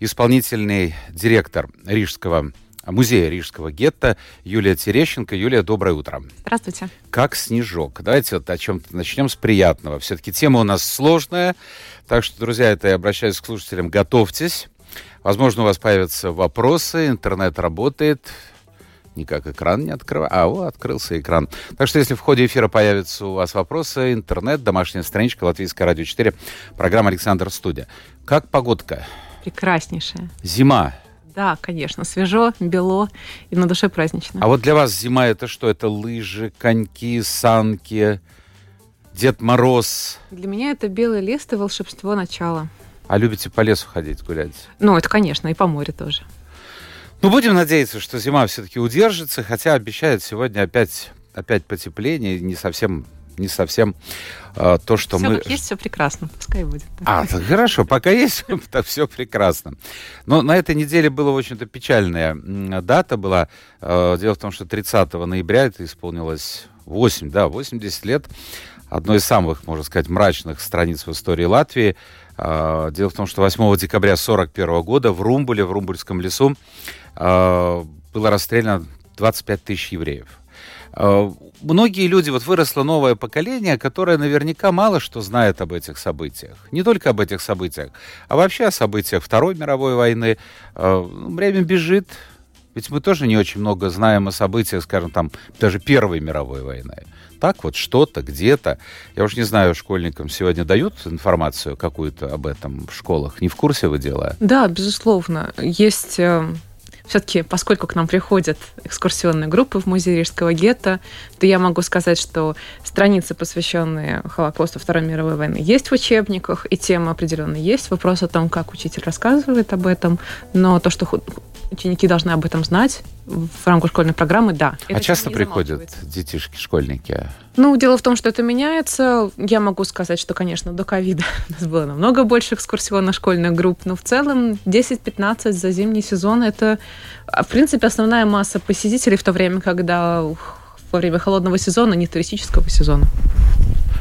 исполнительный директор Рижского музея Рижского гетто Юлия Терещенко. Юлия, доброе утро. Здравствуйте. Как снежок. Давайте вот о чем-то начнем с приятного. Все-таки тема у нас сложная, так что, друзья, это я обращаюсь к слушателям, готовьтесь. Возможно, у вас появятся вопросы, интернет работает, никак экран не открываю. А, вот, открылся экран. Так что, если в ходе эфира появятся у вас вопросы, интернет, домашняя страничка, Латвийское радио 4, программа «Александр Студия». Как погодка? Прекраснейшая. Зима. Да, конечно, свежо, бело и на душе празднично. А вот для вас зима это что? Это лыжи, коньки, санки, Дед Мороз? Для меня это белый лист и волшебство начала. А любите по лесу ходить, гулять? Ну, это, конечно, и по морю тоже. Ну, будем надеяться, что зима все-таки удержится, хотя обещают сегодня опять, опять потепление, не совсем не совсем э, то, что все мы... Как есть, все прекрасно, пускай будет. А, так хорошо, пока есть, так все прекрасно. Но на этой неделе была, в общем-то, печальная дата была. Э, дело в том, что 30 ноября это исполнилось 8, да, 80 лет одной из самых, можно сказать, мрачных страниц в истории Латвии. Э, дело в том, что 8 декабря 1941 года в Румбуле, в Румбульском лесу, было расстреляно 25 тысяч евреев. Многие люди, вот выросло новое поколение, которое наверняка мало что знает об этих событиях. Не только об этих событиях, а вообще о событиях Второй мировой войны. Э, ну, время бежит, ведь мы тоже не очень много знаем о событиях, скажем, там, даже Первой мировой войны. Так вот, что-то, где-то. Я уж не знаю, школьникам сегодня дают информацию какую-то об этом в школах? Не в курсе вы дела? Да, безусловно. Есть э, все-таки, поскольку к нам приходят экскурсионные группы в музей Рижского гетто, то я могу сказать, что страницы, посвященные Холокосту Второй мировой войны, есть в учебниках, и тема определенно есть. Вопрос о том, как учитель рассказывает об этом, но то, что ученики должны об этом знать в рамках школьной программы, да. А часто приходят детишки, школьники? Ну, дело в том, что это меняется. Я могу сказать, что, конечно, до ковида у нас было намного больше экскурсионных школьных групп, но в целом 10-15 за зимний сезон – это, в принципе, основная масса посетителей в то время, когда во время холодного сезона, не туристического сезона.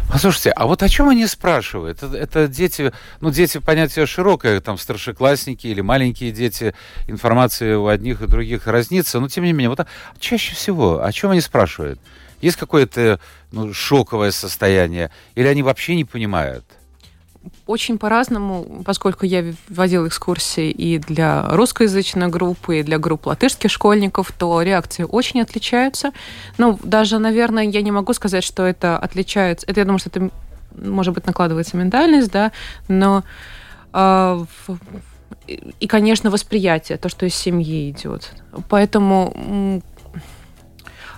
Послушайте, а вот о чем они спрашивают? Это, это дети, ну, дети, понятие широкое, там, старшеклассники или маленькие дети, информация у одних и других разнится, но, тем не менее, вот а, чаще всего, о чем они спрашивают? Есть какое-то ну, шоковое состояние? Или они вообще не понимают? Очень по-разному, поскольку я водила экскурсии и для русскоязычной группы, и для групп латышских школьников, то реакции очень отличаются. Ну, даже, наверное, я не могу сказать, что это отличается. Это, я думаю, что это, может быть, накладывается ментальность, да, но э, и, конечно, восприятие, то, что из семьи идет. Поэтому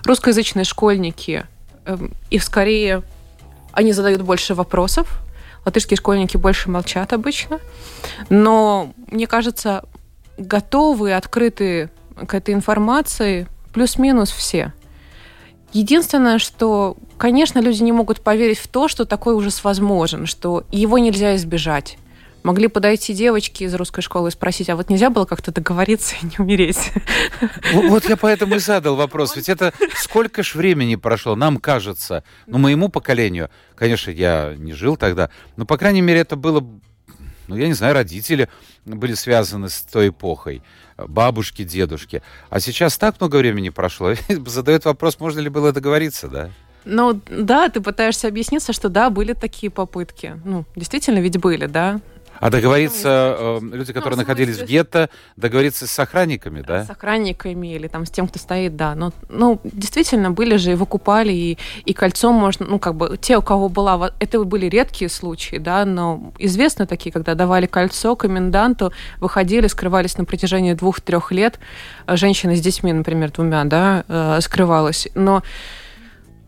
русскоязычные школьники, э, их скорее, они задают больше вопросов, Латышские школьники больше молчат обычно. Но, мне кажется, готовы, открыты к этой информации плюс-минус все. Единственное, что, конечно, люди не могут поверить в то, что такой ужас возможен, что его нельзя избежать. Могли подойти девочки из русской школы и спросить, а вот нельзя было как-то договориться и не умереть? Вот я поэтому и задал вопрос. Ведь это сколько ж времени прошло, нам кажется, ну, моему поколению, конечно, я не жил тогда, но, по крайней мере, это было, ну, я не знаю, родители были связаны с той эпохой бабушки, дедушки. А сейчас так много времени прошло. Задает вопрос, можно ли было договориться, да? Ну, да, ты пытаешься объясниться, что да, были такие попытки. Ну, действительно ведь были, да. А договориться, э, люди, которые ну, находились в гетто, договориться с охранниками, да? С охранниками или там с тем, кто стоит, да. Но, ну, действительно, были же, и выкупали, и, и кольцо можно, ну, как бы, те, у кого была, это были редкие случаи, да, но известны такие, когда давали кольцо коменданту, выходили, скрывались на протяжении двух-трех лет. Женщина с детьми, например, двумя, да, э, скрывалась. Но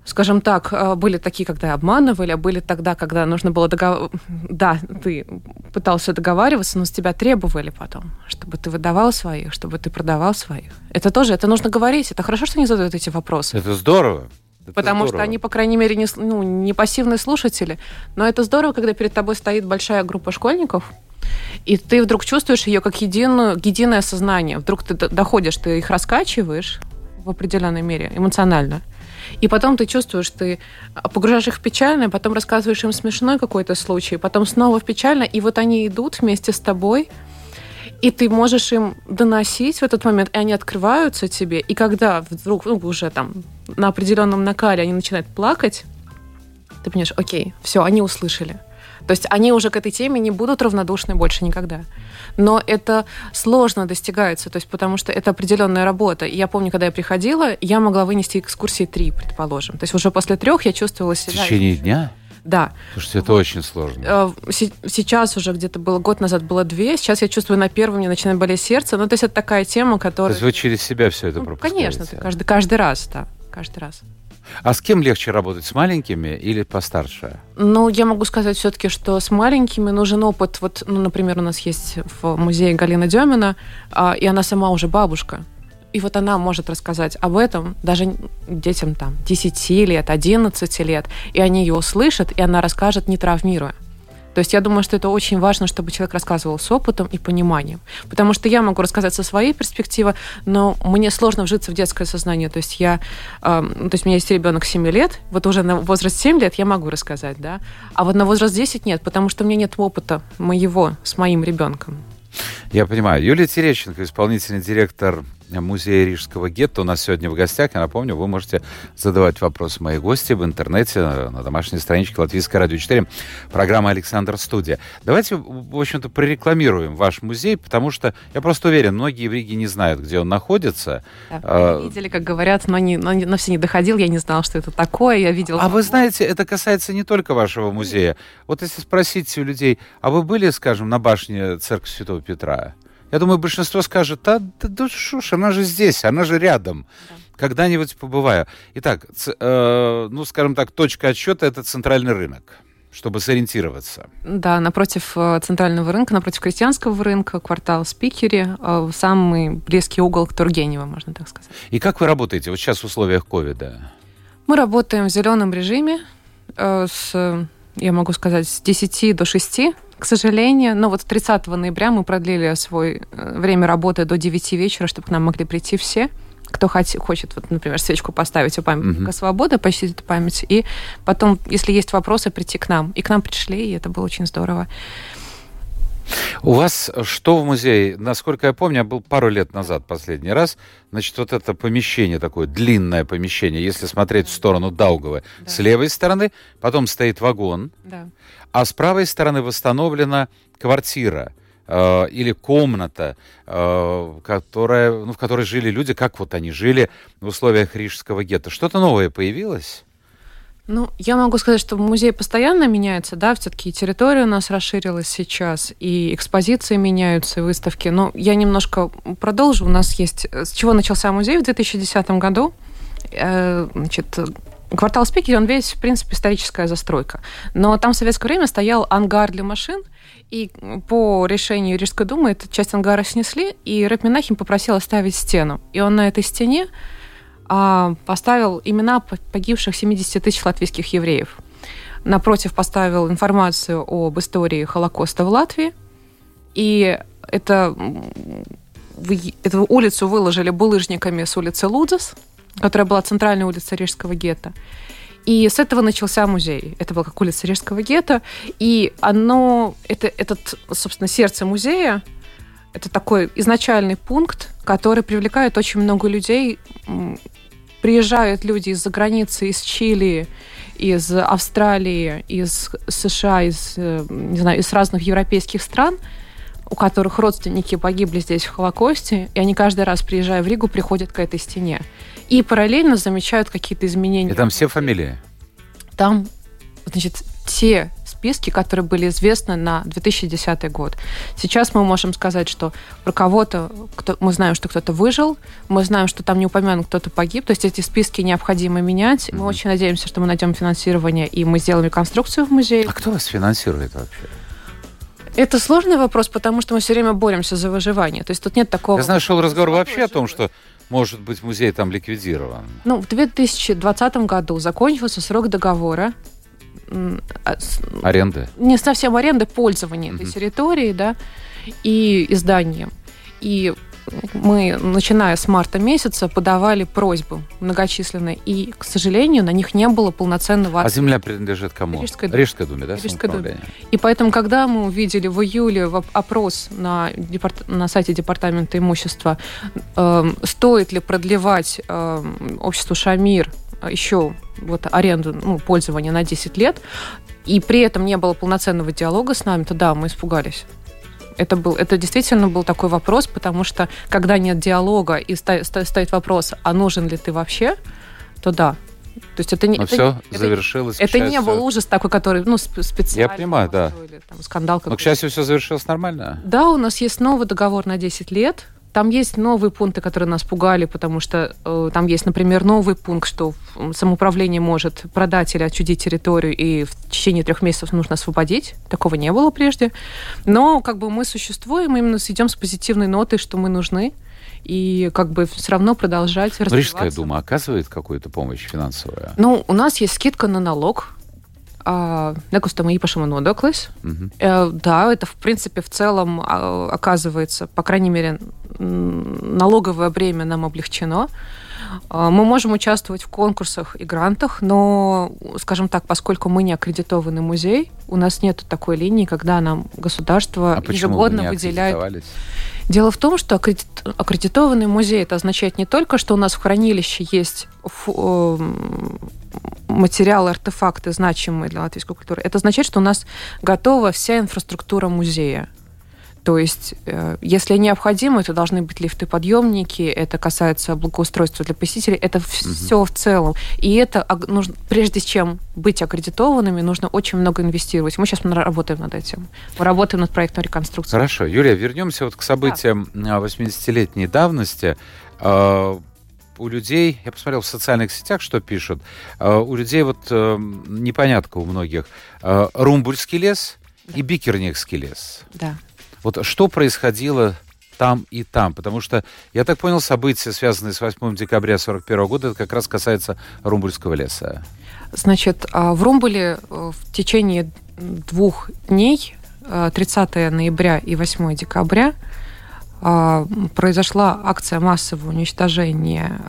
скажем так, э, были такие, когда обманывали, а были тогда, когда нужно было договариваться. Да, ты пытался договариваться, но с тебя требовали потом, чтобы ты выдавал своих, чтобы ты продавал своих. Это тоже, это нужно говорить. Это хорошо, что они задают эти вопросы. Это здорово. Это Потому здорово. что они, по крайней мере, не, ну, не пассивные слушатели. Но это здорово, когда перед тобой стоит большая группа школьников, и ты вдруг чувствуешь ее как единую, единое сознание. Вдруг ты доходишь, ты их раскачиваешь в определенной мере эмоционально. И потом ты чувствуешь, ты погружаешь их в печальное, потом рассказываешь им смешной какой-то случай, потом снова в печально, и вот они идут вместе с тобой, и ты можешь им доносить в этот момент, и они открываются тебе, и когда вдруг, ну, уже там на определенном накале они начинают плакать, ты понимаешь, окей, все, они услышали. То есть они уже к этой теме не будут равнодушны больше никогда. Но это сложно достигается, то есть потому что это определенная работа. И я помню, когда я приходила, я могла вынести экскурсии три, предположим. То есть уже после трех я чувствовала себя... В течение дня? Да. Слушайте, это вот. очень сложно. Э, сейчас уже где-то было год назад было две, сейчас я чувствую на первом мне начинает болеть сердце. Ну, то есть это такая тема, которая... То есть вы через себя все это ну, Конечно, каждый, каждый раз, да, каждый раз. А с кем легче работать, с маленькими или постарше? Ну, я могу сказать все-таки, что с маленькими нужен опыт. Вот, ну, например, у нас есть в музее Галина Демина, а, и она сама уже бабушка. И вот она может рассказать об этом даже детям там 10 лет, 11 лет, и они ее услышат, и она расскажет, не травмируя. То есть я думаю, что это очень важно, чтобы человек рассказывал с опытом и пониманием. Потому что я могу рассказать со своей перспективы, но мне сложно вжиться в детское сознание. То есть я, э, то есть у меня есть ребенок 7 лет, вот уже на возраст 7 лет я могу рассказать, да, а вот на возраст 10 нет, потому что у меня нет опыта моего с моим ребенком. Я понимаю. Юлия Терещенко, исполнительный директор музея Рижского гетто у нас сегодня в гостях. Я напомню, вы можете задавать вопросы моей гости в интернете на домашней страничке Латвийской радио 4, программа «Александр Студия». Давайте, в общем-то, прорекламируем ваш музей, потому что я просто уверен, многие в Риге не знают, где он находится. Да, а, видели, как говорят, но, не, но, но все не доходил, я не знал, что это такое, я видел... А вы знаете, это касается не только вашего музея. Вот если спросить у людей, а вы были, скажем, на башне церкви Святого Петра? Я думаю, большинство скажет, да, да, да ж, она же здесь, она же рядом. Да. Когда-нибудь побываю. Итак, ц, э, ну, скажем так, точка отсчета – это центральный рынок чтобы сориентироваться. Да, напротив э, центрального рынка, напротив крестьянского рынка, квартал Спикери, э, самый близкий угол к Тургенева, можно так сказать. И как вы работаете вот сейчас в условиях ковида? Мы работаем в зеленом режиме э, с, я могу сказать, с 10 до 6 к сожалению. Но вот 30 ноября мы продлили свое э, время работы до 9 вечера, чтобы к нам могли прийти все кто хочет, вот, например, свечку поставить у памятника uh-huh. свободы, почтить эту память, и потом, если есть вопросы, прийти к нам. И к нам пришли, и это было очень здорово. У вас что в музее? Насколько я помню, я был пару лет назад последний раз. Значит, вот это помещение такое, длинное помещение, если смотреть в сторону Даугавы, да. с левой стороны, потом стоит вагон, да. а с правой стороны восстановлена квартира э, или комната, э, которая, ну, в которой жили люди, как вот они жили в условиях Рижского гетто. Что-то новое появилось? Ну, я могу сказать, что музей постоянно меняется, да, все-таки территория у нас расширилась сейчас, и экспозиции меняются, и выставки. Но я немножко продолжу. У нас есть... С чего начался музей в 2010 году? Э, значит, квартал Спикер, он весь, в принципе, историческая застройка. Но там в советское время стоял ангар для машин, и по решению Рижской думы эту часть ангара снесли, и Рэп Минахим попросил оставить стену. И он на этой стене а, поставил имена погибших 70 тысяч латвийских евреев. Напротив поставил информацию об истории Холокоста в Латвии. И это, эту улицу выложили булыжниками с улицы Лудзас, которая была центральной улицей Рижского гетто. И с этого начался музей. Это была как улица Рижского гетто. И оно, это, этот, собственно, сердце музея, это такой изначальный пункт, который привлекает очень много людей приезжают люди из-за границы, из Чили, из Австралии, из США, из, э, не знаю, из разных европейских стран, у которых родственники погибли здесь в Холокосте, и они каждый раз, приезжая в Ригу, приходят к этой стене. И параллельно замечают какие-то изменения. И там все фамилии? Там, значит, те списки, которые были известны на 2010 год. Сейчас мы можем сказать, что про кого-то, кто, мы знаем, что кто-то выжил, мы знаем, что там не упомянут, кто-то погиб, то есть эти списки необходимо менять. Mm-hmm. Мы очень надеемся, что мы найдем финансирование и мы сделаем реконструкцию в музее. А кто вас финансирует вообще? Это сложный вопрос, потому что мы все время боремся за выживание. То есть тут нет такого... Я знаю, шел разговор вообще о том, что может быть музей там ликвидирован. Ну, в 2020 году закончился срок договора аренды? Не совсем аренды, пользования mm-hmm. этой территории, да, и изданием. И мы, начиная с марта месяца, подавали просьбы многочисленные, и, к сожалению, на них не было полноценного... А земля принадлежит кому? Рижской, Рижской думе, да? Рижской думе. И поэтому, когда мы увидели в июле опрос на, департ... на сайте Департамента имущества, э, стоит ли продлевать э, обществу «Шамир» еще вот аренду, ну, пользования на 10 лет, и при этом не было полноценного диалога с нами, то да, мы испугались. Это, был, это действительно был такой вопрос, потому что когда нет диалога и стоит, стоит вопрос, а нужен ли ты вообще, то да, то есть это не Но это, все это, завершилось. Это не был ужас такой, который ну специально. Я понимаю, да. Или, там, скандал. Но к счастью все завершилось нормально. Да, у нас есть новый договор на 10 лет. Там есть новые пункты, которые нас пугали, потому что э, там есть, например, новый пункт, что самоуправление может продать или отчудить территорию, и в течение трех месяцев нужно освободить. Такого не было прежде. Но как бы мы существуем, именно идем с позитивной нотой, что мы нужны и как бы все равно продолжать развиваться. Рижская дума оказывает какую-то помощь финансовую? Ну, у нас есть скидка на налог nekustamā īpašuma nodoklis. Угу. Да, это, в принципе, в целом а, оказывается, по крайней мере, налоговое бремя нам облегчено. А, мы можем участвовать в конкурсах и грантах, но, скажем так, поскольку мы не аккредитованный музей, у нас нет такой линии, когда нам государство а ежегодно выделяет. Дело в том, что аккредитованный музей это означает не только, что у нас в хранилище есть материалы, артефакты, значимые для латвийской культуры. Это означает, что у нас готова вся инфраструктура музея. То есть, э, если необходимо, это должны быть лифты-подъемники, это касается благоустройства для посетителей, это угу. все в целом. И это нужно, прежде чем быть аккредитованными, нужно очень много инвестировать. Мы сейчас работаем над этим. Мы работаем над проектом реконструкции. Хорошо. Юлия, вернемся вот к событиям да. 80-летней давности. У людей, я посмотрел в социальных сетях, что пишут, а, у людей вот э, непонятка у многих. А, Румбульский лес да. и Бикерникский лес. Да. Вот что происходило там и там? Потому что, я так понял, события, связанные с 8 декабря 1941 года, это как раз касается Румбульского леса. Значит, а, в Румбуле э, в течение двух дней, 30 э, ноября и 8 декабря, произошла акция массового уничтожения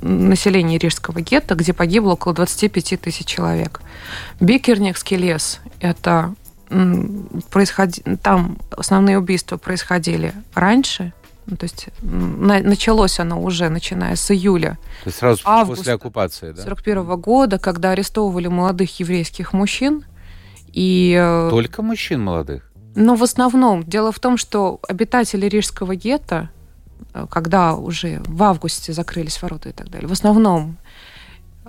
населения Рижского гетто, где погибло около 25 тысяч человек. Бикерникский лес – это происходи... там основные убийства происходили раньше, ну, то есть на... началось оно уже, начиная с июля. То есть сразу августа после оккупации, да? 41 года, когда арестовывали молодых еврейских мужчин. И... Э, Только мужчин молодых? Ну, в основном. Дело в том, что обитатели Рижского гетто, э, когда уже в августе закрылись ворота и так далее, в основном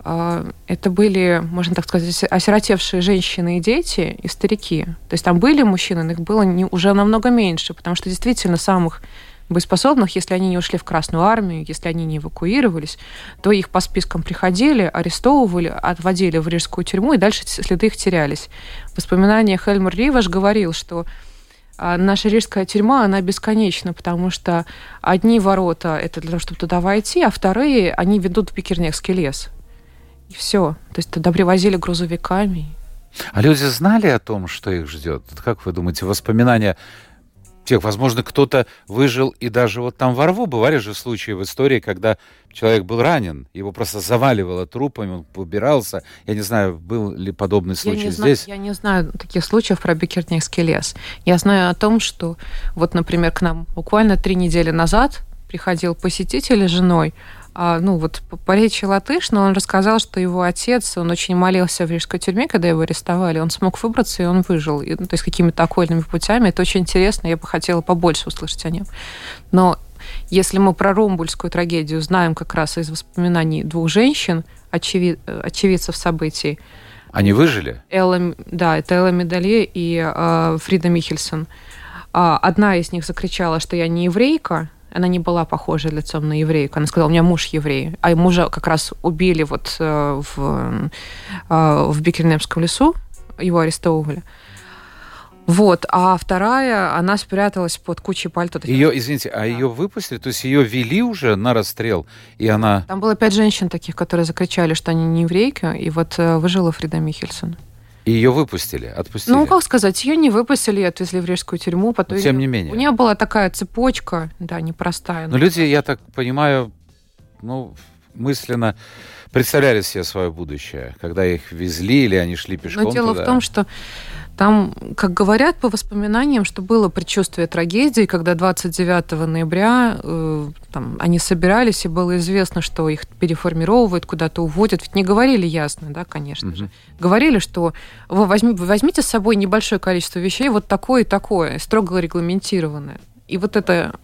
а, это были, можно так сказать, осиротевшие женщины и дети, и старики. То есть там были мужчины, но их было не, уже намного меньше, потому что действительно самых боеспособных, если они не ушли в Красную армию, если они не эвакуировались, то их по спискам приходили, арестовывали, отводили в рижскую тюрьму, и дальше следы их терялись. В воспоминаниях Эльмар Риваш говорил, что а, наша рижская тюрьма, она бесконечна, потому что одни ворота — это для того, чтобы туда войти, а вторые, они ведут в Пикернекский лес. И все. То есть туда привозили грузовиками. А люди знали о том, что их ждет? Как вы думаете, воспоминания тех, возможно, кто-то выжил и даже вот там во рву. Бывали же случаи в истории, когда человек был ранен, его просто заваливало трупами, он убирался. Я не знаю, был ли подобный случай я здесь. Знаю, я не знаю таких случаев про Бекертнихский лес. Я знаю о том, что вот, например, к нам буквально три недели назад приходил посетитель с женой, а, ну вот по речи латыш, но он рассказал, что его отец, он очень молился в рижской тюрьме, когда его арестовали, он смог выбраться, и он выжил, и, ну, то есть какими-то окольными путями. Это очень интересно, я бы хотела побольше услышать о нем. Но если мы про Румбульскую трагедию знаем как раз из воспоминаний двух женщин, очевид, очевидцев событий, Они выжили? Элла, да, это Элла Медалье и э, Фрида Михельсон. Э, одна из них закричала, что я не еврейка, она не была похожа лицом на еврейку. Она сказала, у меня муж еврей. А мужа как раз убили вот э, в, э, в Бикернемском лесу, его арестовывали. Вот, а вторая, она спряталась под кучей пальто. Ее, извините, а да. ее выпустили? То есть ее вели уже на расстрел, и она... Там было пять женщин таких, которые закричали, что они не еврейки, и вот э, выжила Фрида Михельсон. И ее выпустили, отпустили? Ну, как сказать, ее не выпустили, отвезли в рижскую тюрьму. Потом Но, тем не менее. У нее была такая цепочка, да, непростая. Но люди, я так понимаю, ну, мысленно представляли себе свое будущее, когда их везли или они шли пешком Но дело туда. в том, что там, как говорят по воспоминаниям, что было предчувствие трагедии, когда 29 ноября э, там, они собирались, и было известно, что их переформировывают, куда-то уводят. Ведь не говорили ясно, да, конечно угу. же. Говорили, что вы, возьми, возьмите с собой небольшое количество вещей, вот такое и такое, строго регламентированное. И вот это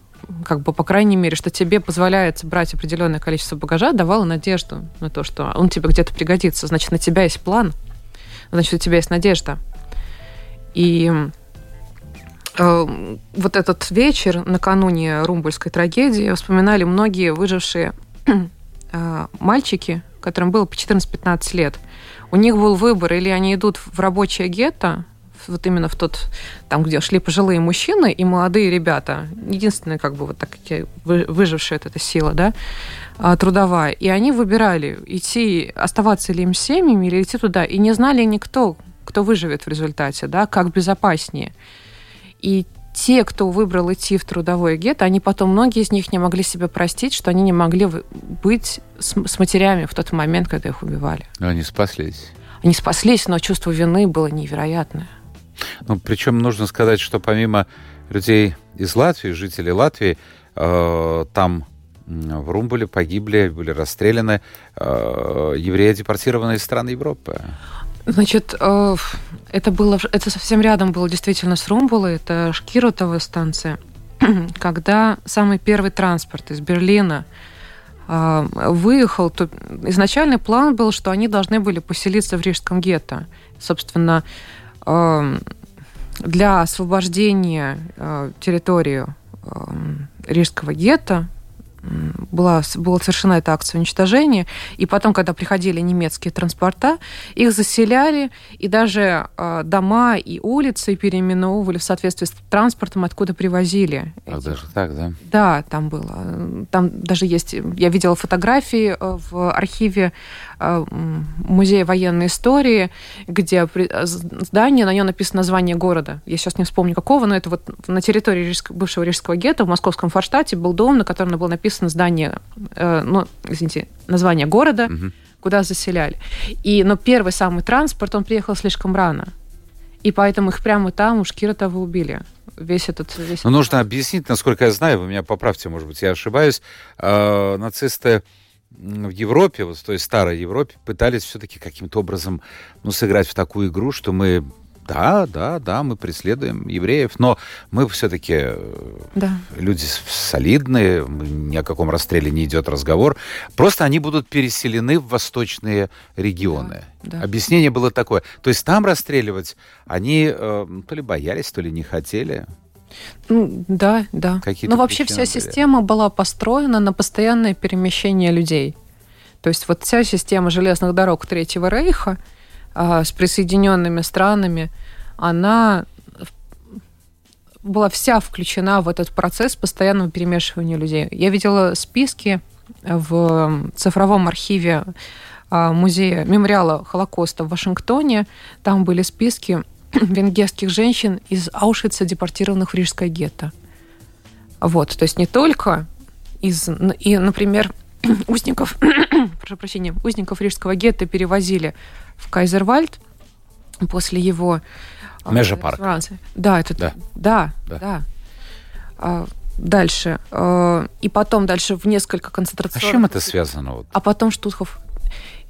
как бы, по крайней мере, что тебе позволяет брать определенное количество багажа, давало надежду на то, что он тебе где-то пригодится. Значит, на тебя есть план, значит, у тебя есть надежда. И э, вот этот вечер накануне Румбульской трагедии вспоминали многие выжившие э, мальчики, которым было по 14-15 лет. У них был выбор, или они идут в рабочее гетто, вот именно в тот, там, где шли пожилые мужчины и молодые ребята, единственные, как бы, вот такие выжившие, эта сила, да, а, трудовая. И они выбирали, идти, оставаться ли им семьями, или идти туда. И не знали никто, кто выживет в результате, да, как безопаснее. И те, кто выбрал идти в трудовой гетто, они потом, многие из них не могли себе простить, что они не могли быть с, с матерями в тот момент, когда их убивали. Но они спаслись. Они спаслись, но чувство вины было невероятное. Ну, причем нужно сказать, что помимо людей из Латвии, жителей Латвии, э, там в Румбуле погибли, были расстреляны э, евреи, депортированные из стран Европы. Значит, э, это было, это совсем рядом было действительно с Румбулой, это Шкиротовая станция, когда самый первый транспорт из Берлина э, выехал, то изначальный план был, что они должны были поселиться в Рижском гетто. Собственно, э, для освобождения территории Рижского гетто была, была совершена эта акция уничтожения. И потом, когда приходили немецкие транспорта, их заселяли, и даже э, дома и улицы переименовывали в соответствии с транспортом, откуда привозили. А даже так, да? Да, там было. Там даже есть... Я видела фотографии э, в архиве Музея военной истории, где здание, на нем написано название города. Я сейчас не вспомню какого, но это вот на территории бывшего Рижского гетто в московском Форштате был дом, на котором было написано здание, э, ну, извините, название города, угу. куда заселяли. И, но первый самый транспорт, он приехал слишком рано. И поэтому их прямо там у Шкиротова убили. Весь этот... Весь Но нужно объяснить, насколько я знаю, вы меня поправьте, может быть, я ошибаюсь, э, нацисты в Европе, вот в той старой Европе, пытались все-таки каким-то образом ну, сыграть в такую игру, что мы да, да, да, мы преследуем евреев, но мы все-таки э, да. люди солидные, ни о каком расстреле не идет разговор. Просто они будут переселены в восточные регионы. Да, да. Объяснение было такое. То есть там расстреливать они э, то ли боялись, то ли не хотели. Ну, да, да. Какие Но вообще вся были? система была построена на постоянное перемещение людей. То есть вот вся система железных дорог Третьего Рейха – а, с присоединенными странами, она была вся включена в этот процесс постоянного перемешивания людей. Я видела списки в цифровом архиве а, музея мемориала Холокоста в Вашингтоне. Там были списки венгерских женщин из Аушвица, депортированных в Рижское гетто. Вот, то есть не только из, и, например, узников, прошу прощения, узников Рижского гетто перевозили в Кайзервальд после его... А, Межапарк. Да, это... Да, да. да. да. А, дальше. А, и потом дальше в несколько концентрационных... А с чем это связано? Вот? А потом Штутхов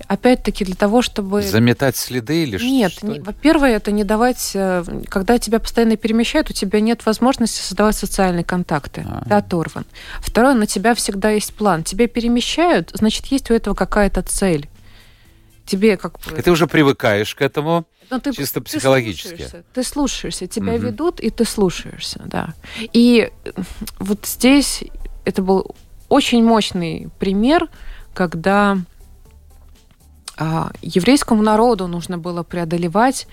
опять-таки для того, чтобы... Заметать следы или нет, что? Нет, во-первых, это не давать... Э, когда тебя постоянно перемещают, у тебя нет возможности создавать социальные контакты. А. Ты оторван. Второе, на тебя всегда есть план. Тебя перемещают, значит, есть у этого какая-то цель. тебе как бы... И ты уже привыкаешь к этому, Но ты, чисто ты психологически. слушаешься, Ты слушаешься, тебя Мгм. ведут, и ты слушаешься, да. И э, вот здесь это был очень мощный пример, когда еврейскому народу нужно было преодолевать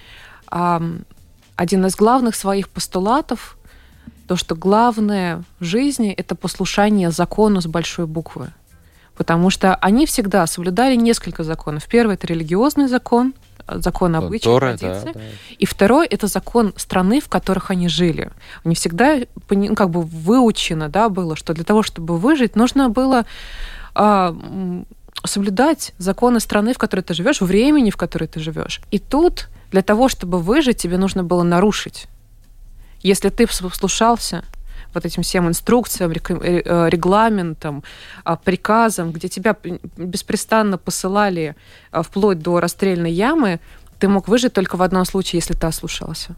один из главных своих постулатов, то, что главное в жизни – это послушание закону с большой буквы. Потому что они всегда соблюдали несколько законов. Первый – это религиозный закон, э, закон обычаев, Тора, да, да. И второй – это закон страны, в которых они жили. Они всегда ну, как бы выучено да, было, что для того, чтобы выжить, нужно было а, соблюдать законы страны, в которой ты живешь, времени, в которой ты живешь. И тут для того, чтобы выжить, тебе нужно было нарушить. Если ты послушался вот этим всем инструкциям, э, регламентам, а, приказам, где тебя беспрестанно посылали а, вплоть до расстрельной ямы, ты мог выжить только в одном случае, если ты ослушался.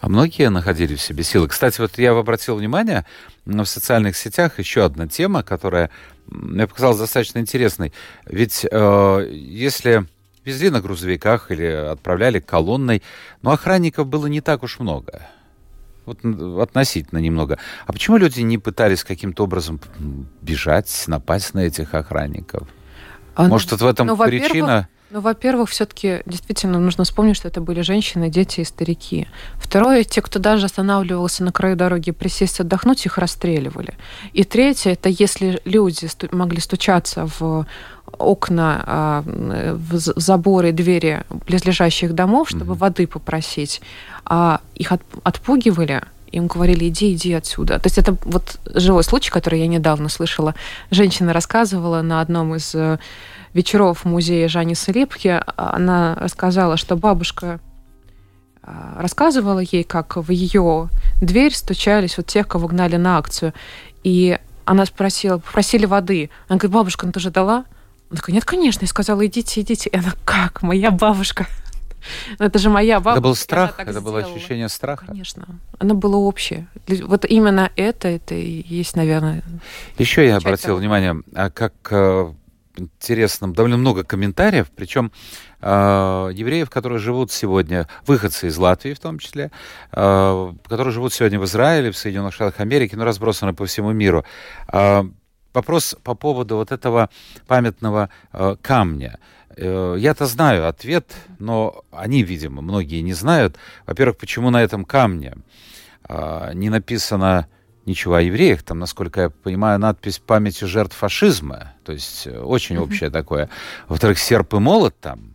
А многие находили в себе силы. Кстати, вот я обратил внимание, в социальных сетях еще одна тема, которая мне показалась достаточно интересной. Ведь э, если везли на грузовиках или отправляли колонной, но охранников было не так уж много. Вот относительно немного. А почему люди не пытались каким-то образом бежать, напасть на этих охранников? А, Может, вот в этом ну, причина? Ну, во-первых, все-таки действительно нужно вспомнить, что это были женщины, дети и старики. Второе, те, кто даже останавливался на краю дороги присесть отдохнуть, их расстреливали. И третье, это если люди сту- могли стучаться в окна, а, в заборы, двери близлежащих домов, чтобы Мгм. воды попросить, а их от- отпугивали, им говорили, иди, иди отсюда. То есть это вот живой случай, который я недавно слышала. Женщина рассказывала на одном из э, вечеров в музее Жани Липки. Она рассказала, что бабушка а, рассказывала ей, как в ее дверь стучались вот тех, кого гнали на акцию. И она спросила, попросили воды. Она говорит, бабушка, ну ты же дала? Она такая, нет, конечно. Я сказала, идите, идите. И она, как? Моя бабушка. Ну, это же моя бабушка. Это был она страх, это было сделала». ощущение страха. Конечно. Оно было общее. Вот именно это, это и есть, наверное, Еще я обратил того. внимание, а как э, интересно, довольно много комментариев, причем э, евреев, которые живут сегодня, выходцы из Латвии в том числе, э, которые живут сегодня в Израиле, в Соединенных Штатах Америки, ну, разбросаны по всему миру. А, вопрос по поводу вот этого памятного э, камня. Э, Я-то знаю ответ, но они, видимо, многие не знают. Во-первых, почему на этом камне а, не написано ничего о евреях. Там, насколько я понимаю, надпись «Памяти жертв фашизма». То есть э, очень общее такое. Во-вторых, серп и молот там.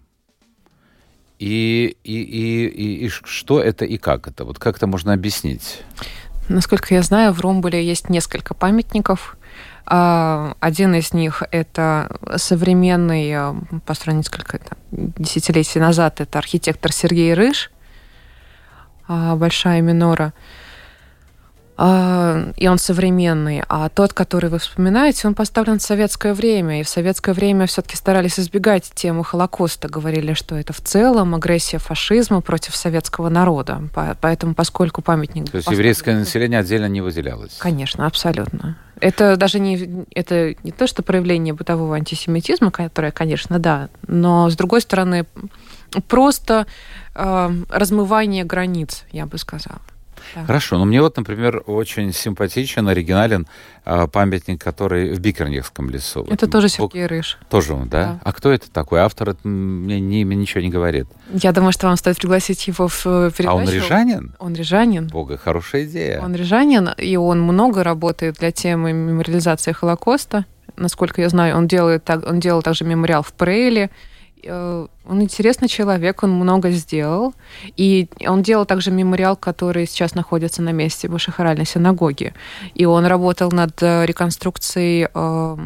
И, и, и, и, и что это и как это? Вот как это можно объяснить? Насколько я знаю, в Ромбуле есть несколько памятников. А, Один из них это современный, а, построен несколько десятилетий назад, это архитектор Сергей Рыж, а, Большая Минора. А, И он современный. А тот, который вы вспоминаете, он поставлен в советское время. И в советское время все-таки старались избегать темы Холокоста. Говорили, что это в целом агрессия фашизма против советского народа. По- Поэтому, поскольку памятник... То есть поставлен- еврейское население отдельно не выделялось? Конечно, абсолютно. Это даже не, это не то, что проявление бытового антисемитизма, которое, конечно, да, но, с другой стороны, просто э, размывание границ, я бы сказала. Хорошо, но мне вот, например, очень симпатичен, оригинален а, памятник, который в Бикернехском лесу. Это Вот тоже Сергей Рыж. Тоже он, да? Да. А кто это такой? Автор это мне не- ничего не говорит. Я думаю, что вам стоит пригласить его в э, передачу. А он рижанин? Он рижанин. Бога, хорошая идея. Он рижанин, и он много работает для темы мемориализации Холокоста. Насколько я знаю, он делает так, он делал также мемориал в Прейле. Э, Он интересный человек, он много сделал. И он делал также мемориал, который сейчас находится на месте бывшей хоральной синагоги. И он работал над э, реконструкцией э,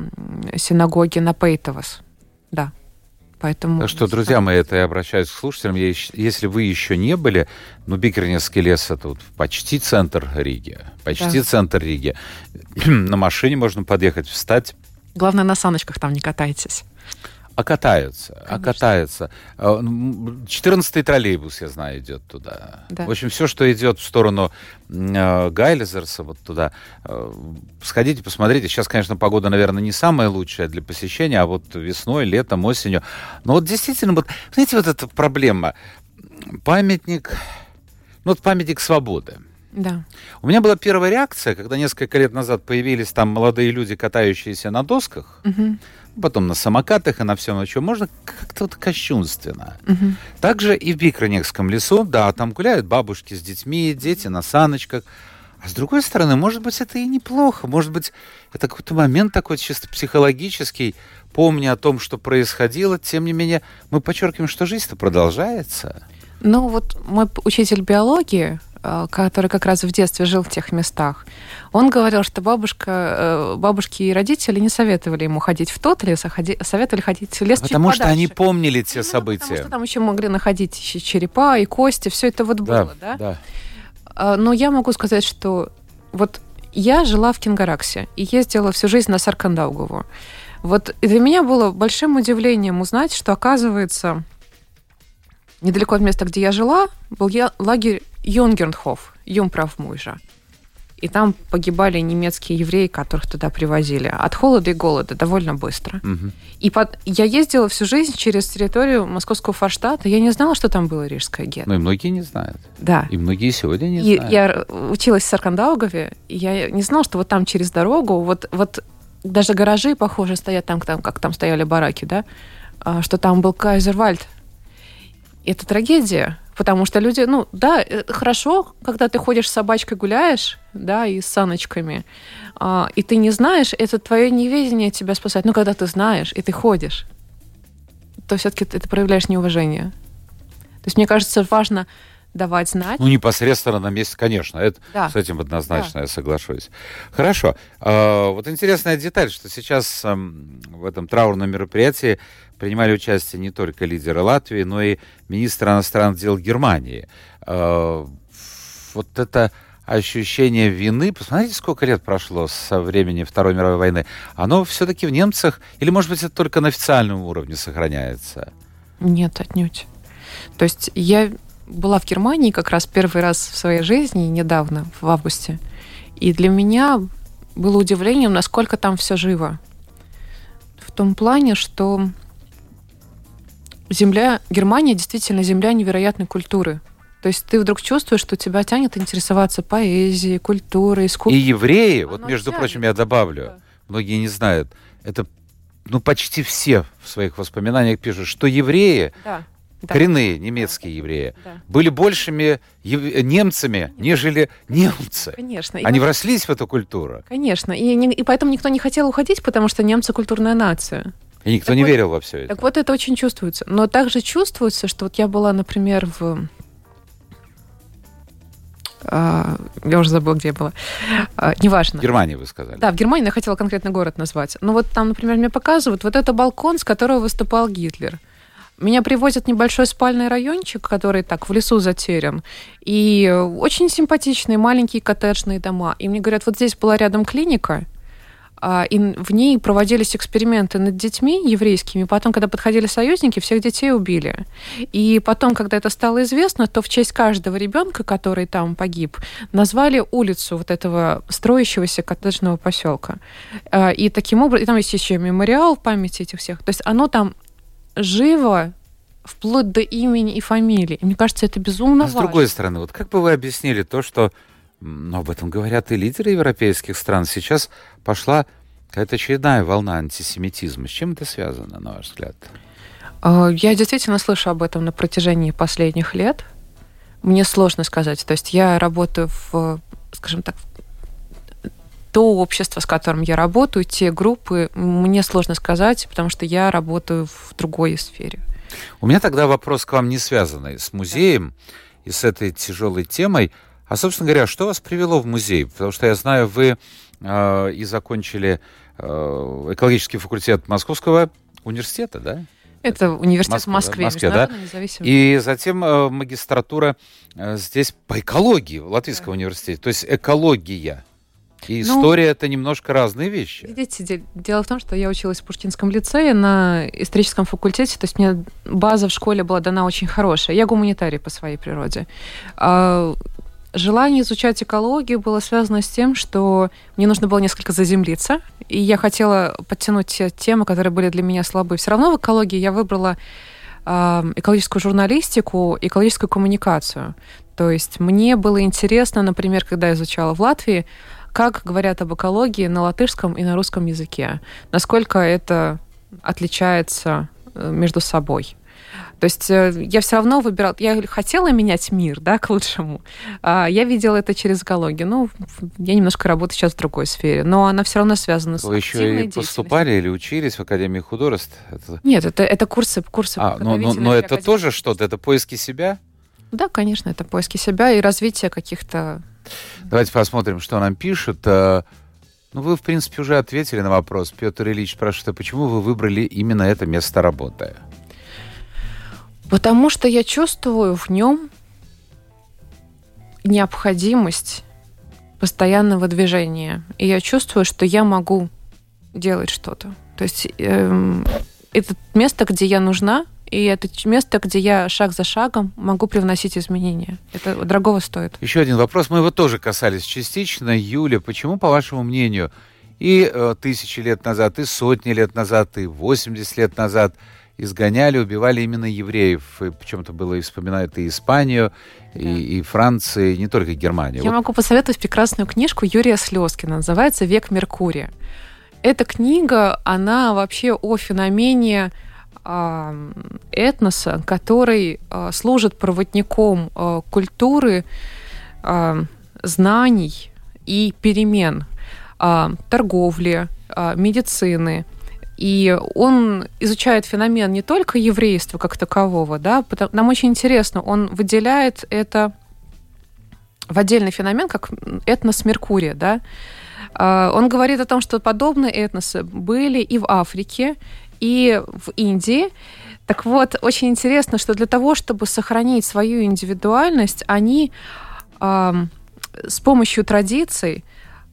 синагоги на Пейтовас. Да. Поэтому... Так что, друзья мои, это я обращаюсь к слушателям. Если вы еще не были, ну, Бикерневский лес это вот почти центр Риги. Почти Да. центр Риги. На машине можно подъехать, встать. Главное, на саночках там не катайтесь. А катаются, а Конечно. катаются. 14-й троллейбус, я знаю, идет туда. Да. В общем, все, что идет в сторону э, Гайлезерса, вот туда, э, сходите, посмотрите. Сейчас, конечно, погода, наверное, не самая лучшая для посещения, а вот весной, летом, осенью. Но вот действительно, вот, знаете, вот эта проблема. Памятник, ну вот памятник свободы. Да. У меня была первая реакция, когда несколько лет назад появились там молодые люди, катающиеся на досках, Мгм. Потом на самокатах и на всем, на чем можно, как-то вот кощунственно. Мгм. Также и в Бикронекском лесу, да, там гуляют бабушки с детьми, дети на саночках. А с другой стороны, может быть, это и неплохо. Может быть, это какой-то момент такой чисто психологический, помня о том, что происходило, тем не менее, мы подчеркиваем, что жизнь-то продолжается. Ну вот мой учитель биологии, который как раз в детстве жил в тех местах, он говорил, что бабушка, э, бабушки и родители не советовали ему ходить в тот лес, а ходи- советовали ходить в лес чуть Потому что они подальше. помнили те Именно события. Потому что там еще могли находить еще черепа и кости, все это вот было, да? да. А, Но я могу сказать, что вот я жила в Кингараксе и ездила всю жизнь на Саркандаугову. Вот и для меня было большим удивлением узнать, что, оказывается, недалеко от места, где я жила, был я- лагерь Юнгернхоф, Юмправмуйжа. И там погибали немецкие евреи, которых туда привозили. От холода и голода довольно быстро. Мгм. И под... я ездила всю жизнь через территорию московского форштата. Я не знала, что там было рижское гетто. Ну и многие не знают. Да. И многие сегодня не И знают. я училась в Саркандаугове, и я не знала, что вот там через дорогу, вот, вот даже гаражи, похоже, стоят там, там, как там стояли бараки, да, а, что там был Кайзервальд. Это трагедия, потому что люди, ну, да, э, хорошо, когда ты ходишь с собачкой гуляешь, да, и с саночками, а, и ты не знаешь, это твое неведение тебя спасает. Но когда ты знаешь, и ты ходишь, то все-таки ты ты проявляешь неуважение. То есть, мне кажется, важно давать знать. Ну, непосредственно на месте, конечно. Это, Да. С этим однозначно я соглашусь. Хорошо. А, вот интересная деталь, что сейчас ам, в этом траурном мероприятии принимали участие не только лидеры Латвии, но и министр иностранных дел Германии. А, вот это ощущение вины, посмотрите, сколько лет прошло со времени Второй мировой войны, оно все-таки в немцах, или, может быть, это только на официальном уровне сохраняется? Нет, отнюдь. То есть я была в Германии как раз первый раз в своей жизни недавно, в августе. И для меня было удивлением, насколько там все живо. В том плане, что земля, Германия действительно земля невероятной культуры. То есть ты вдруг чувствуешь, что тебя тянет интересоваться поэзией, культурой, И искусством. евреи, вот Оно между тянет. прочим, я добавлю, Да. многие не знают, это ну, почти все в своих воспоминаниях пишут, что евреи, Да, да, коренные немецкие евреи, да. были большими ев- немцами, нежели немцы. Конечно. И Они вот- врослись в эту культуру. Конечно. И, и поэтому никто не хотел уходить, потому что немцы культурная нация. И никто Так не вот- верил во все это. Так вот, это очень чувствуется. Но также чувствуется, что вот я была, например, в... а, я уже забыла, где я была. А, неважно. В Германии, вы сказали. Да, в Германии, но я хотела конкретно город назвать. Ну вот там, например, мне показывают вот это балкон, с которого выступал Гитлер. Меня привозят в небольшой спальный райончик, который так в лесу затерян. И очень симпатичные маленькие коттеджные дома. И мне говорят, вот здесь была рядом клиника, а, и в ней проводились эксперименты над детьми еврейскими. Потом, когда подходили союзники, всех детей убили. И потом, когда это стало известно, то в честь каждого ребенка, который там погиб, назвали улицу вот этого строящегося коттеджного поселка. А, И таким образом, и там есть еще мемориал в памяти этих всех. То есть оно там живо вплоть до имени и фамилии. И мне кажется, это безумно А с важно. другой стороны, вот как бы вы объяснили то, что, ну, об этом говорят и лидеры европейских стран, сейчас пошла какая-то очередная волна антисемитизма. С чем это связано, на ваш взгляд? А, Я действительно слышу об этом на протяжении последних лет. Мне сложно сказать. То есть я работаю в, скажем так, то общество, с которым я работаю, те группы, мне сложно сказать, потому что я работаю в другой сфере. У меня тогда вопрос к вам не связанный с музеем и с этой тяжелой темой. А, собственно говоря, что вас привело в музей? Потому что я знаю, вы э, и закончили э, экологический факультет Московского университета, да? Это университет Москва, в Москве, да, Москве, да? И затем э, магистратура э, здесь по экологии в Латвийском университете. То есть экология. И ну, история – это немножко разные вещи. Видите, дело в том, что я училась в Пушкинском лицее на историческом факультете, то есть мне база в школе была дана очень хорошая. Я гуманитарий по своей природе. А, желание изучать экологию было связано с тем, что мне нужно было несколько заземлиться, и я хотела подтянуть те темы, которые были для меня слабы. Все равно в экологии я выбрала экологическую журналистику, экологическую коммуникацию. То есть мне было интересно, например, когда я изучала в Латвии, как говорят об экологии на латышском и на русском языке, насколько это отличается э, между собой. То есть э, я все равно выбирала, я хотела менять мир, да, к лучшему. А я видела это через экологию. Ну, я немножко работаю сейчас в другой сфере, но она все равно связана с Вы еще и поступали или учились в Академии художеств? Нет, это, это курсы, курсы. А, но, но, но это тоже что-то, это поиски себя? Да, конечно, это поиски себя и развитие каких-то... Давайте посмотрим, что нам пишут. Э, ну, вы, в принципе, уже ответили на вопрос. Петр Ильич спрашивает, а почему вы выбрали именно это место работы? Потому что я чувствую в нем необходимость постоянного движения. И я чувствую, что я могу делать что-то. То есть эм, это место, где я нужна, и это место, где я шаг за шагом могу привносить изменения. Это дорогого стоит. Еще один вопрос. Мы его тоже касались частично. Юля, почему, по вашему мнению, и э, тысячи лет назад, и сотни лет назад, и 80 лет назад изгоняли, убивали именно евреев. И почему-то было и вспоминают и Испанию, да. и, и Францию, и не только Германию. Я вот. могу посоветовать прекрасную книжку Юрия Слезкина. Называется «Век Меркурия». Эта книга, она вообще о феномене этноса, который а, служит проводником а, культуры, а, знаний и перемен торговли, медицины. И он изучает феномен не только еврейства как такового, да, потому, нам очень интересно, он выделяет это в отдельный феномен, как этнос Меркурия, да. Он говорит о том, что подобные этносы были и в Африке, и в Индии. Так вот, очень интересно, что для того, чтобы сохранить свою индивидуальность, они э, с помощью традиций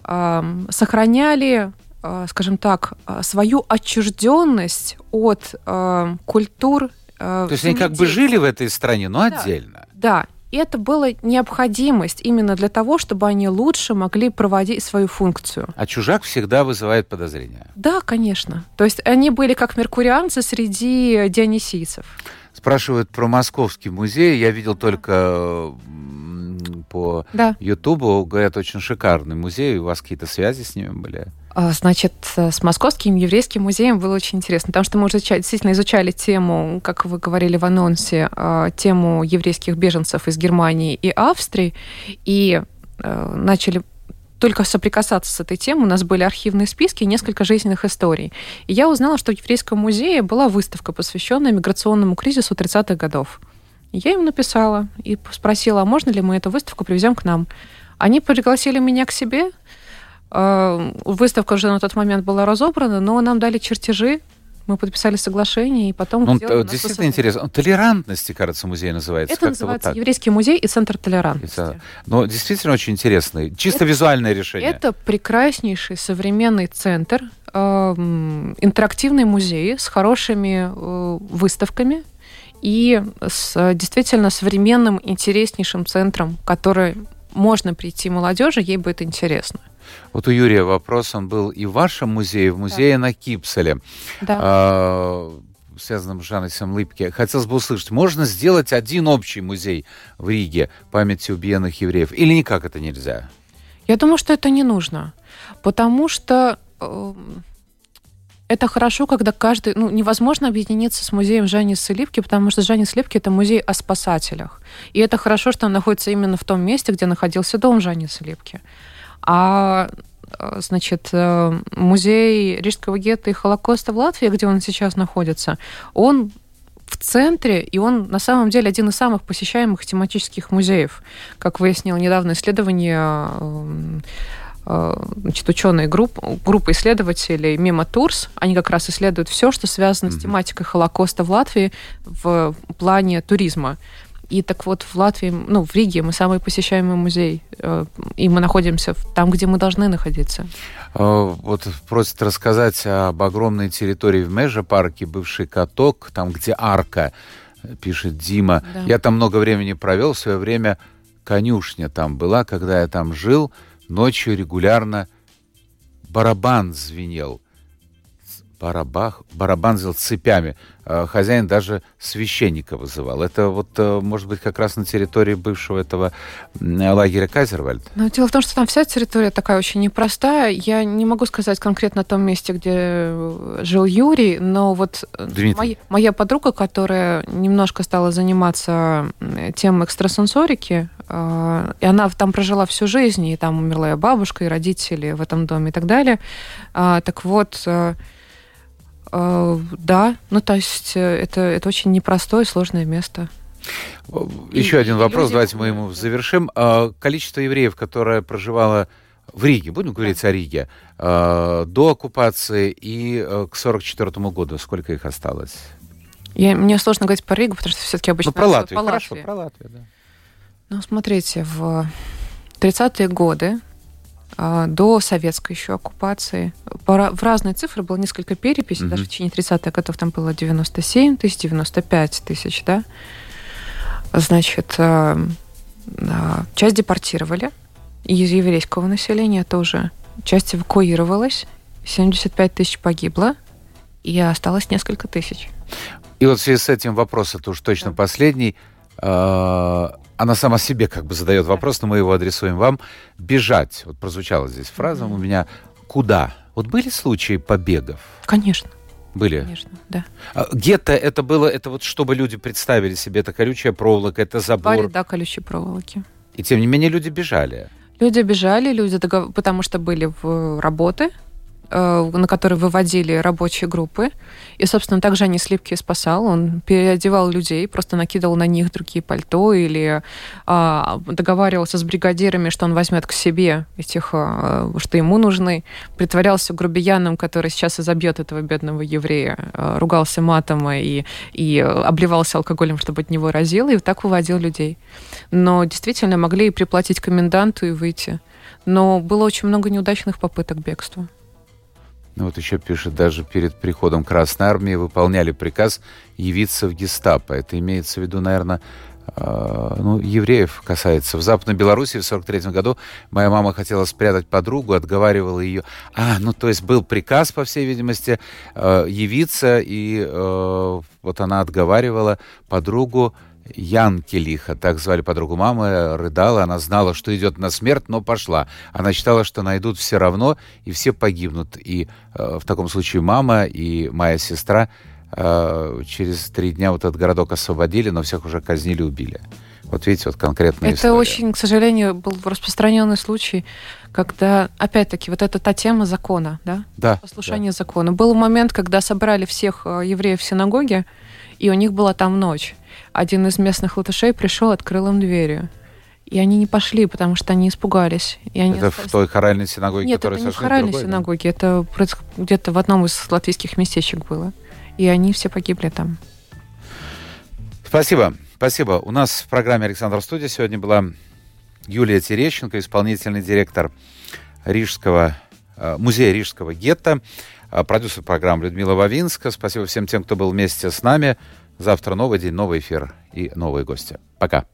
э, сохраняли, э, скажем так, свою отчужденность от э, культур. Э, То есть они как бы жили в этой стране, но да. отдельно. Да, и это была необходимость именно для того, чтобы они лучше могли проводить свою функцию. А чужак всегда вызывает подозрения. Да, конечно. То есть они были как меркурианцы среди дионисийцев. Спрашивают про Московский музей. Я видел только по да. Ютубу. Говорят, очень шикарный музей. У вас какие-то связи с ними были? А, значит, с Московским еврейским музеем было очень интересно, потому что мы уже действительно изучали тему, как вы говорили в анонсе, а, тему еврейских беженцев из Германии и Австрии, и а, начали только соприкасаться с этой темой. У нас были архивные списки, несколько жизненных историй. И я узнала, что в Еврейском музее была выставка, посвященная миграционному кризису 30-х годов. Я им написала и спросила, а можно ли мы эту выставку привезем к нам. Они пригласили меня к себе, Э, выставка уже на тот момент была разобрана, но нам дали чертежи, мы подписали соглашение, и потом... Ну, действительно интересно. Толерантности, кажется, музей называется. Это называется вот Еврейский музей и Центр толерантности. Это, но действительно очень интересный. Чисто это, визуальное решение. Это прекраснейший современный центр, э, интерактивный музей с хорошими э, выставками и с действительно современным, интереснейшим центром, который можно прийти молодежи, ей будет интересно. Вот у Юрия вопрос, он был и в вашем музее, в музее да. на Кипселе. Да. А, связанном с Жанной Лыпке. Хотелось бы услышать, можно сделать один общий музей в Риге памяти убиенных евреев? Или никак это нельзя? Я думаю, что это не нужно. Потому что э, это хорошо, когда каждый... Ну, невозможно объединиться с музеем Жани Липки, потому что Жани Липки – это музей о спасателях. И это хорошо, что он находится именно в том месте, где находился дом Жани Липки. А значит, э, музей Рижского гетто и Холокоста в Латвии, где он сейчас находится, он в центре, и он на самом деле один из самых посещаемых тематических музеев. Как выяснил недавно исследование э, э, значит, ученые групп, группа исследователей Мимо Турс, они как раз исследуют все, что связано mm-hmm. с тематикой Холокоста в Латвии в плане туризма. И так вот в Латвии, ну, в Риге мы самый посещаемый музей, э, и мы находимся там, где мы должны находиться. Э, вот просят рассказать об огромной территории в Межа-парке, бывший каток, там, где арка, пишет Дима. Да. Я там много времени провел, в свое время конюшня там была, когда я там жил, ночью регулярно барабан звенел барабах, барабанзил цепями. Э, хозяин даже священника вызывал. Это вот, э, может быть, как раз на территории бывшего этого лагеря Кайзервальд? Но дело в том, что там вся территория такая очень непростая. Я не могу сказать конкретно о том месте, где э, жил Юрий, но вот моя, моя подруга, которая немножко стала заниматься тем экстрасенсорики, и она там прожила всю жизнь, и там умерла и бабушка, и родители в этом доме и так далее. Так вот, да, ну то есть э, это, это очень непростое, сложное место. Еще и, один вопрос, люди... давайте мы ему завершим. А, количество евреев, которое проживало в Риге, будем говорить да. о Риге, э, до оккупации и к 1944 году, сколько их осталось? Я, мне сложно говорить по Ригу, потому что все-таки обычно... Ну, про Латвию, по хорошо, Латвии. про Латвию, да. Ну, смотрите, в 30-е годы а, до советской еще оккупации. В разные цифры было несколько переписей, mm-hmm. даже в течение 30-х годов там было 97 тысяч, 95 тысяч, да. Значит, а, а, часть депортировали из еврейского населения тоже. Часть эвакуировалась, 75 тысяч погибло, и осталось несколько тысяч. И вот в связи с этим вопрос, это уж точно да. последний она сама себе как бы задает вопрос, но мы его адресуем вам. Бежать. Вот прозвучала здесь фраза у меня. Куда? Вот были случаи побегов? Конечно. Были? Конечно, да. А, гетто это было, это вот чтобы люди представили себе, это колючая проволока, это забор. Баре, да, колючие проволоки. И тем не менее люди бежали. Люди бежали, люди, потому что были в работы, Э, на который выводили рабочие группы. И, собственно, также они слепки спасал. Он переодевал людей, просто накидывал на них другие пальто или а, договаривался с бригадирами, что он возьмет к себе этих, а, что ему нужны. Притворялся грубияном, который сейчас изобьет этого бедного еврея. А, ругался матом и, и обливался алкоголем, чтобы от него разило, и так выводил людей. Но действительно могли и приплатить коменданту и выйти. Но было очень много неудачных попыток бегства. Ну, вот еще пишет, даже перед приходом Красной Армии выполняли приказ явиться в гестапо. Это имеется в виду, наверное, э, ну, евреев касается. В Западной Беларуси в 43 году моя мама хотела спрятать подругу, отговаривала ее. А, ну, то есть был приказ, по всей видимости, э, явиться, и э, вот она отговаривала подругу Янкелиха, так звали подругу мамы, рыдала, она знала, что идет на смерть, но пошла. Она считала, что найдут все равно, и все погибнут. И э, в таком случае мама и моя сестра э, через три дня вот этот городок освободили, но всех уже казнили, убили. Вот видите, вот конкретная Это история. очень, к сожалению, был распространенный случай, когда, опять-таки, вот эта та тема закона, да? Да. Послушание да. закона. Был момент, когда собрали всех э, евреев в синагоге, и у них была там ночь один из местных латышей пришел, открыл им двери. И они не пошли, потому что они испугались. И они это остались... в той хоральной синагоге, Нет, которая это не в хоральной другой, синагоге, да? это где-то в одном из латвийских местечек было. И они все погибли там. Спасибо. Спасибо. У нас в программе «Александр Студия» сегодня была Юлия Терещенко, исполнительный директор Рижского, э, музея Рижского гетто, э, продюсер программы Людмила Вавинска. Спасибо всем тем, кто был вместе с нами. Завтра новый день, новый эфир и новые гости. Пока.